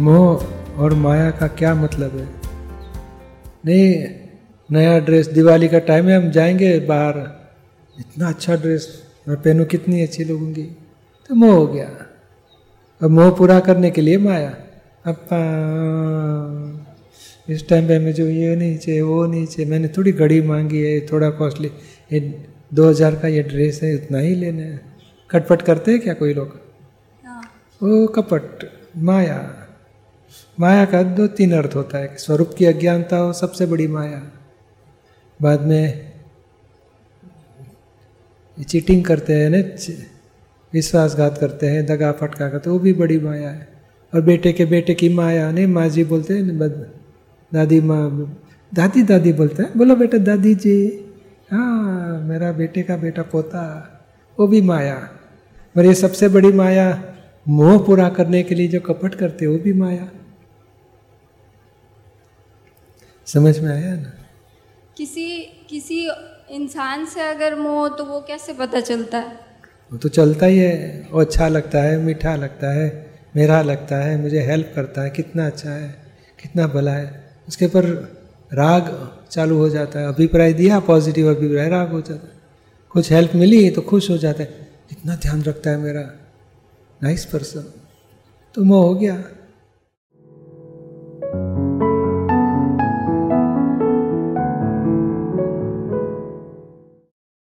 मोह और माया का क्या मतलब है? नहीं नया ड्रेस दिवाली का टाइम है हम जाएँगे बाहर। इतना अच्छा ड्रेस मैं पहनूँ कितनी अच्छी लगूँगी। तो मोह हो गया। अब मोह पूरा करने के लिए माया। अपा इस टाइम पे जो ये नहीं चाहिए वो नहीं चाहिए। मैंने थोड़ी घड़ी मांगी है थोड़ा कॉस्टली ये दो हज़ार का ये ड्रेस है उतना ही लेना है। खटपट करते हैं क्या कोई लोग? हाँ। ओ कपट। माया। माया का दो तीन अर्थ होता है कि स्वरूप की अज्ञानता हो सबसे बड़ी माया। बाद में चीटिंग करते हैं, ना विश्वासघात करते हैं, दगा फटका करते वो भी बड़ी माया है। और बेटे के बेटे की माया नहीं माँ जी बोलते हैं दादी माँ दादी दादी बोलते हैं। बोलो बेटा, दादी जी। हाँ मेरा बेटे का बेटा पोता, वो भी माया। और ये सबसे बड़ी माया, मोह पूरा करने के लिए जो कपट करते वो भी माया। समझ में आया ना? किसी किसी इंसान से अगर मोह तो वो कैसे पता चलता? है वो तो चलता ही है। वो अच्छा लगता है मीठा लगता है मेरा लगता है मुझे हेल्प करता है कितना अच्छा है कितना भला है। उसके पर राग चालू हो जाता है। अभिप्राय दिया पॉजिटिव अभिप्राय राग हो जाता है। कुछ हेल्प मिली तो खुश हो जाता है। इतना ध्यान रखता है मेरा। नाइस पर्सन तो मोह हो गया।